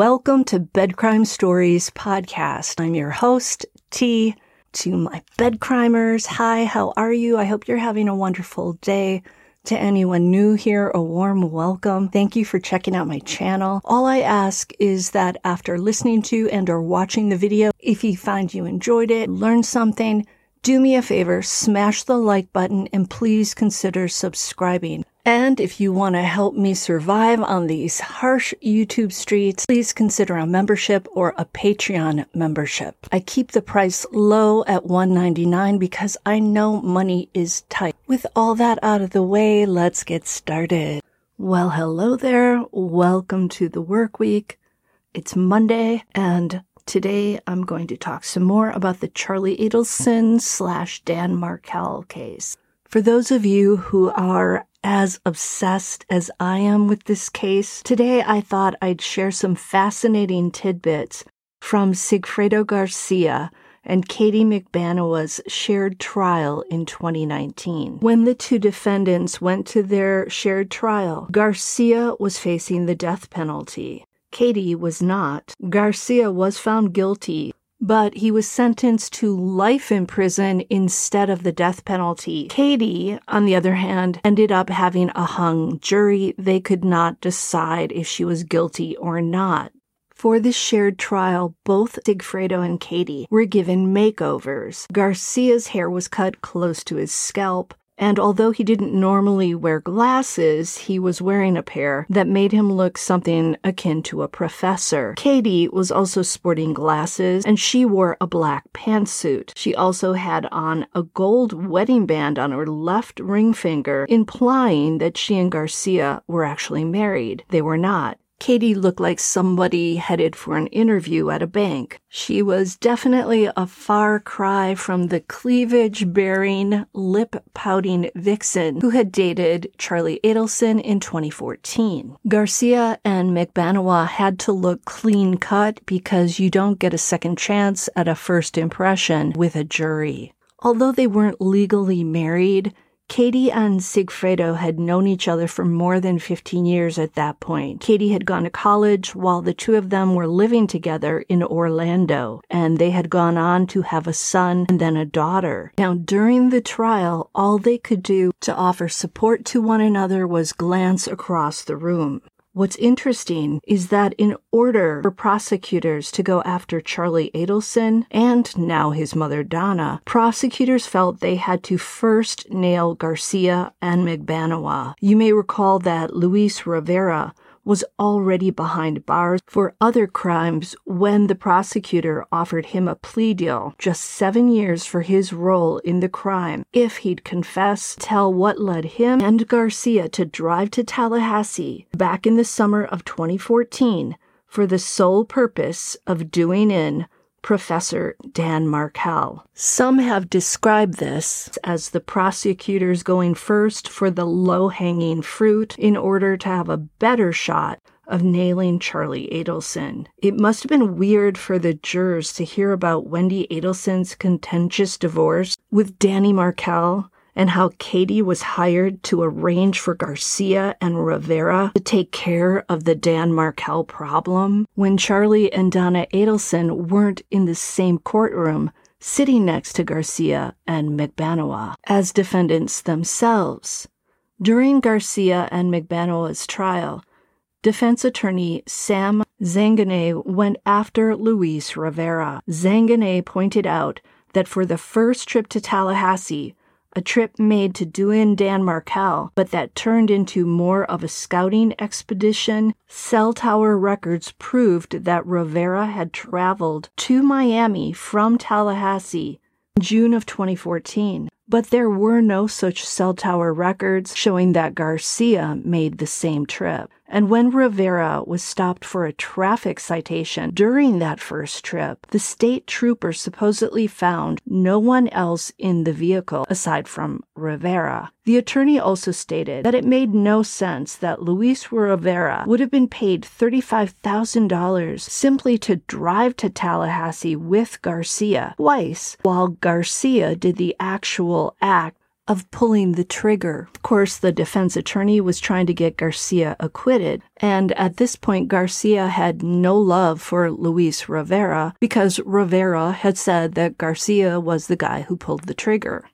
Welcome to Bed Crime Stories podcast. I'm your host, T. To my bed crimers, hi, how are you? I hope you're having a wonderful day. To anyone new here, a warm welcome. Thank you for checking out my channel. All I ask is that after listening to and or watching the video, if you find you enjoyed it, learned something, do me a favor, smash the like button and please consider subscribing. And if you want to help me survive on these harsh YouTube streets, please consider a membership or a Patreon membership. I keep the price low at $1.99 because I know money is tight. With all that out of the way, let's get started. Well, hello there. Welcome to the work week. It's Monday and Today, I'm going to talk some more about the Charlie Adelson slash Dan Markel case. For those of you who are as obsessed as I am with this case, today I thought I'd share some fascinating tidbits from Sigfredo Garcia and Katie Magbanua's shared trial in 2019. When the two defendants went to their shared trial, Garcia was facing the death penalty. Katie was not. Garcia was found guilty but he was sentenced to life in prison instead of the death penalty. Katie, on the other hand, ended up having a hung jury. They could not decide if she was guilty or not. For this shared trial, both Sigfredo and Katie were given makeovers. Garcia's hair was cut close to his scalp. And although he didn't normally wear glasses, he was wearing a pair that made him look something akin to a professor. Katie was also sporting glasses and she wore a black pantsuit. She also had on a gold wedding band on her left ring finger, implying that she and Garcia were actually married. They were not. Katie looked like somebody headed for an interview at a bank. She was definitely a far cry from the cleavage bearing, lip pouting vixen who had dated Charlie Adelson in 2014. Garcia and Magbanua had to look clean cut because you don't get a second chance at a first impression with a jury. Although they weren't legally married, Katie and Sigfredo had known each other for more than 15 years at that point. Katie had gone to college while the two of them were living together in Orlando, and they had gone on to have a son and then a daughter. Now, during the trial, all they could do to offer support to one another was glance across the room. What's interesting is that in order for prosecutors to go after Charlie Adelson and now his mother Donna, prosecutors felt they had to first nail Garcia and Magbanua. You may recall that Luis Rivera was already behind bars for other crimes when the prosecutor offered him a plea deal, just seven years for his role in the crime, if he'd confess, tell what led him and Garcia to drive to Tallahassee back in the summer of 2014 for the sole purpose of doing in Professor Dan Markel. Some have described this as the prosecutors going first for the low hanging fruit in order to have a better shot of nailing Charlie Adelson. It must have been weird for the jurors to hear about Wendi Adelson's contentious divorce with Danny Markel and how Katie was hired to arrange for Garcia and Rivera to take care of the Dan Markel problem when Charlie and Donna Adelson weren't in the same courtroom sitting next to Garcia and Magbanua as defendants themselves. During Garcia and Magbanua's trial, defense attorney Sam Zanganeh went after Luis Rivera. Zanganeh pointed out that for the first trip to Tallahassee, a trip made to Duin in Dan Markel, but that turned into more of a scouting expedition, cell tower records proved that Rivera had traveled to Miami from Tallahassee in June of 2014. But there were no such cell tower records showing that Garcia made the same trip. And when Rivera was stopped for a traffic citation during that first trip, the state trooper supposedly found no one else in the vehicle aside from Rivera. The attorney also stated that it made no sense that Luis Rivera would have been paid $35,000 simply to drive to Tallahassee with Garcia twice, while Garcia did the actual act of pulling the trigger. Of course, the defense attorney was trying to get Garcia acquitted, and at this point, Garcia had no love for Luis Rivera because Rivera had said that Garcia was the guy who pulled the trigger.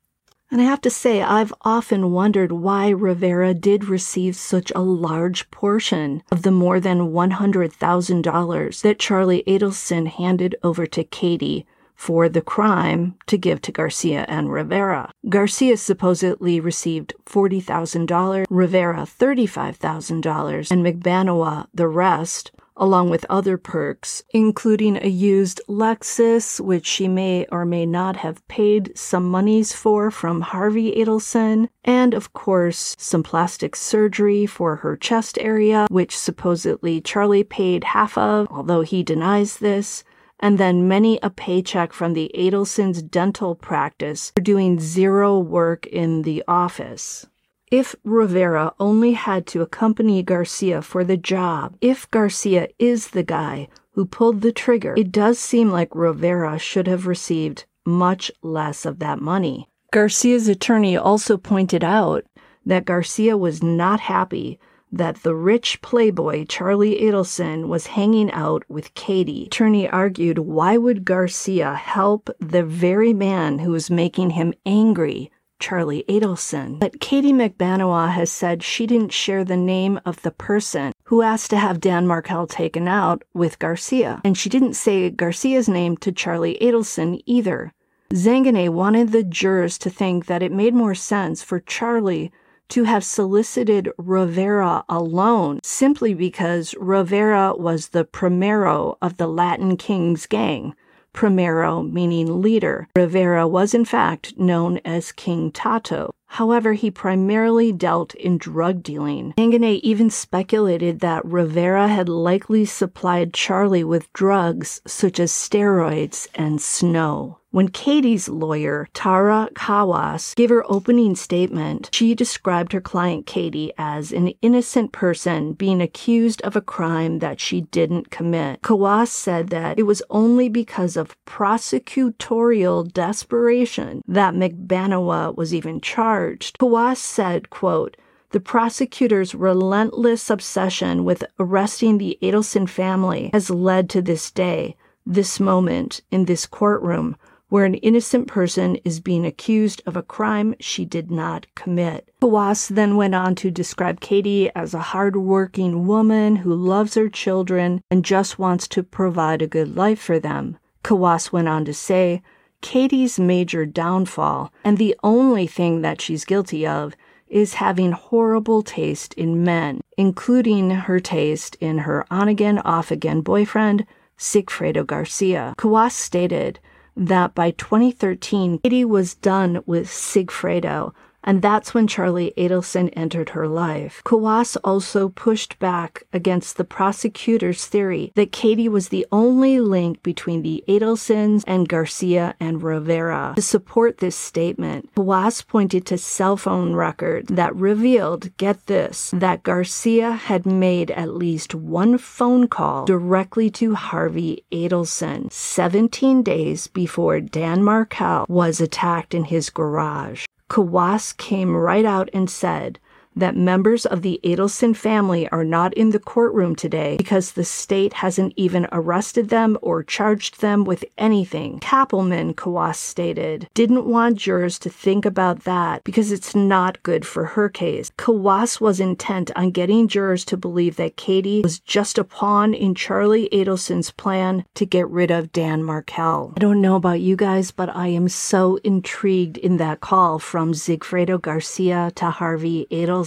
And I have to say, I've often wondered why Rivera did receive such a large portion of the more than $100,000 that Charlie Adelson handed over to Katie for the crime to give to Garcia and Rivera. Garcia supposedly received $40,000, Rivera $35,000, and Magbanua the rest, along with other perks, including a used Lexus, which she may or may not have paid some monies for from Harvey Adelson, and of course, some plastic surgery for her chest area, which supposedly Charlie paid half of, although he denies this and then many a paycheck from the Adelson's dental practice for doing zero work in the office. If Rivera only had to accompany Garcia for the job, if Garcia is the guy who pulled the trigger, it does seem like Rivera should have received much less of that money. Garcia's attorney also pointed out that Garcia was not happy that the rich playboy Charlie Adelson was hanging out with Katie. Attorney argued why would Garcia help the very man who was making him angry Charlie Adelson. But Katie Magbanua has said she didn't share the name of the person who asked to have Dan Markel taken out with Garcia. And she didn't say Garcia's name to Charlie Adelson either. Zanganeh wanted the jurors to think that it made more sense for Charlie to have solicited Rivera alone simply because Rivera was the primero of the Latin Kings gang. Primero meaning leader. Rivera was in fact known as King Tato. However, he primarily dealt in drug dealing. Zanganeh even speculated that Rivera had likely supplied Charlie with drugs such as steroids and snow. When Katie's lawyer, Tara Kawas, gave her opening statement, she described her client Katie as an innocent person being accused of a crime that she didn't commit. Kawas said that it was only because of prosecutorial desperation that Magbanua was even charged. Kawas said, quote, the prosecutor's relentless obsession with arresting the Adelson family has led to this day, this moment in this courtroom where an innocent person is being accused of a crime she did not commit. Kawas then went on to describe Katie as a hardworking woman who loves her children and just wants to provide a good life for them. Kawas went on to say, Katie's major downfall, and the only thing that she's guilty of, is having horrible taste in men, including her taste in her on again, off again boyfriend, Sigfredo Garcia. Kawas stated, that by 2013, Katie was done with Sigfredo, and that's when Charlie Adelson entered her life. Kawas also pushed back against the prosecutor's theory that Katie was the only link between the Adelsons and Garcia and Rivera. To support this statement, Kawas pointed to cell phone records that revealed, get this, that Garcia had made at least one phone call directly to Harvey Adelson 17 days before Dan Markel was attacked in his garage. Kawas came right out and said that members of the Adelson family are not in the courtroom today because the state hasn't even arrested them or charged them with anything. Cappleman, Kawas stated, didn't want jurors to think about that because it's not good for her case. Kawas was intent on getting jurors to believe that Katie was just a pawn in Charlie Adelson's plan to get rid of Dan Markel. I don't know about you guys, but I am so intrigued in that call from Sigfredo Garcia to Harvey Adelson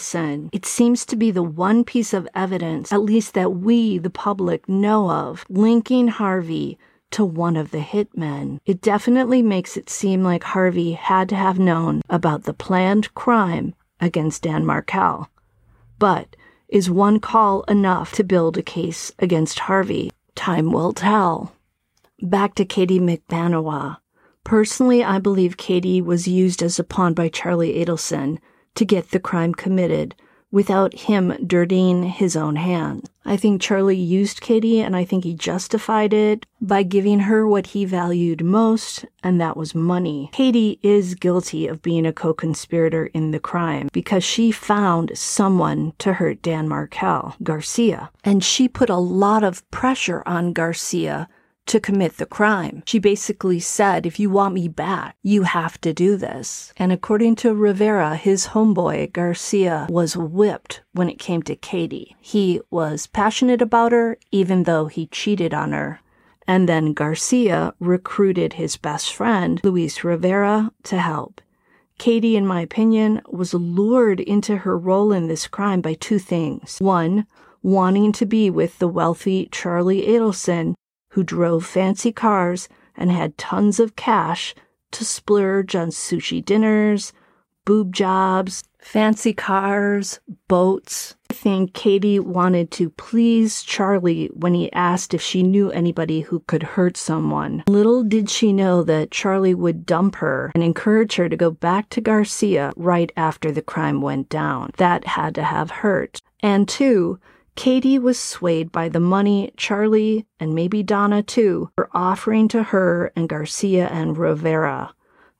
It seems to be the one piece of evidence, at least that we, the public, know of, linking Harvey to one of the hitmen. It definitely makes it seem like Harvey had to have known about the planned crime against Dan Markel. But is one call enough to build a case against Harvey? Time will tell. Back to Katie Magbanua. Personally, I believe Katie was used as a pawn by Charlie Adelson to get the crime committed without him dirtying his own hands. I think Charlie used Katie and I think he justified it by giving her what he valued most, and that was money. Katie is guilty of being a co conspirator in the crime because she found someone to hurt Dan Markel, Garcia. And she put a lot of pressure on Garcia to commit the crime. She basically said, if you want me back, you have to do this. And according to Rivera, his homeboy, Garcia, was whipped when it came to Katie. He was passionate about her, even though he cheated on her. And then Garcia recruited his best friend, Luis Rivera, to help. Katie, in my opinion, was lured into her role in this crime by two things. One, wanting to be with the wealthy Charlie Adelson, who drove fancy cars and had tons of cash to splurge on sushi dinners, boob jobs, fancy cars, boats. I think Katie wanted to please Charlie when he asked if she knew anybody who could hurt someone. Little did she know that Charlie would dump her and encourage her to go back to Garcia right after the crime went down. That had to have hurt. And two, Katie was swayed by the money Charlie and maybe Donna too were offering to her and Garcia and Rivera.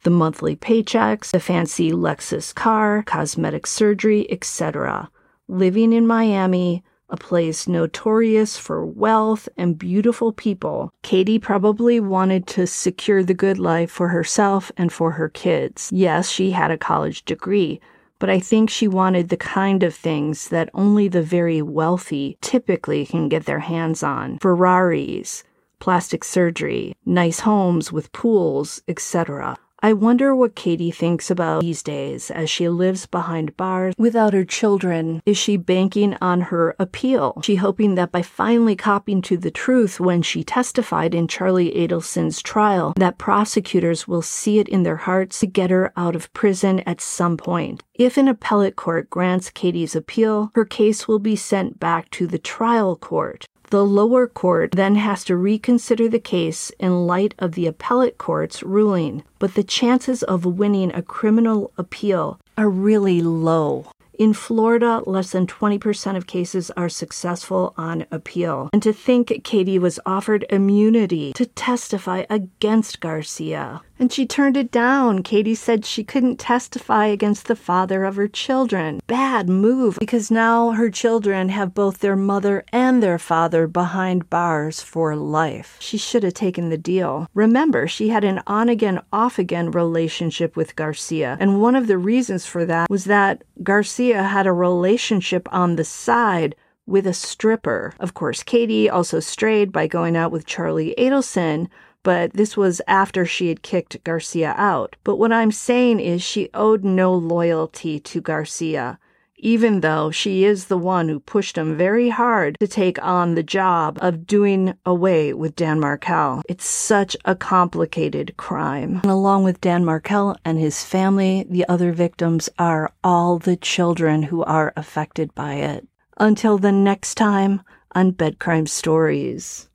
The monthly paychecks, the fancy Lexus car, cosmetic surgery, etc. Living in Miami, a place notorious for wealth and beautiful people, Katie probably wanted to secure the good life for herself and for her kids. Yes, she had a college degree, but I think she wanted the kind of things that only the very wealthy typically can get their hands on Ferraris, plastic surgery, nice homes with pools, etc. I wonder what Katie thinks about these days as she lives behind bars without her children. Is she banking on her appeal? She hoping that by finally copying to the truth when she testified in Charlie Adelson's trial, that prosecutors will see it in their hearts to get her out of prison at some point. If an appellate court grants Katie's appeal, her case will be sent back to the trial court. The lower court then has to reconsider the case in light of the appellate court's ruling, but the chances of winning a criminal appeal are really low. In Florida, less than 20% of cases are successful on appeal. And to think Katie was offered immunity to testify against Garcia. And she turned it down. Katie said she couldn't testify against the father of her children. Bad move, because now her children have both their mother and their father behind bars for life. She should have taken the deal. Remember, she had an on again, off again relationship with Garcia. And one of the reasons for that was that Garcia had a relationship on the side with a stripper. Of course, Katie also strayed by going out with Charlie Adelson, but this was after she had kicked Garcia out. But what I'm saying is she owed no loyalty to Garcia even though she is the one who pushed him very hard to take on the job of doing away with Dan Markel. It's such a complicated crime. And along with Dan Markel and his family, the other victims are all the children who are affected by it. Until the next time on Bed Crime Stories.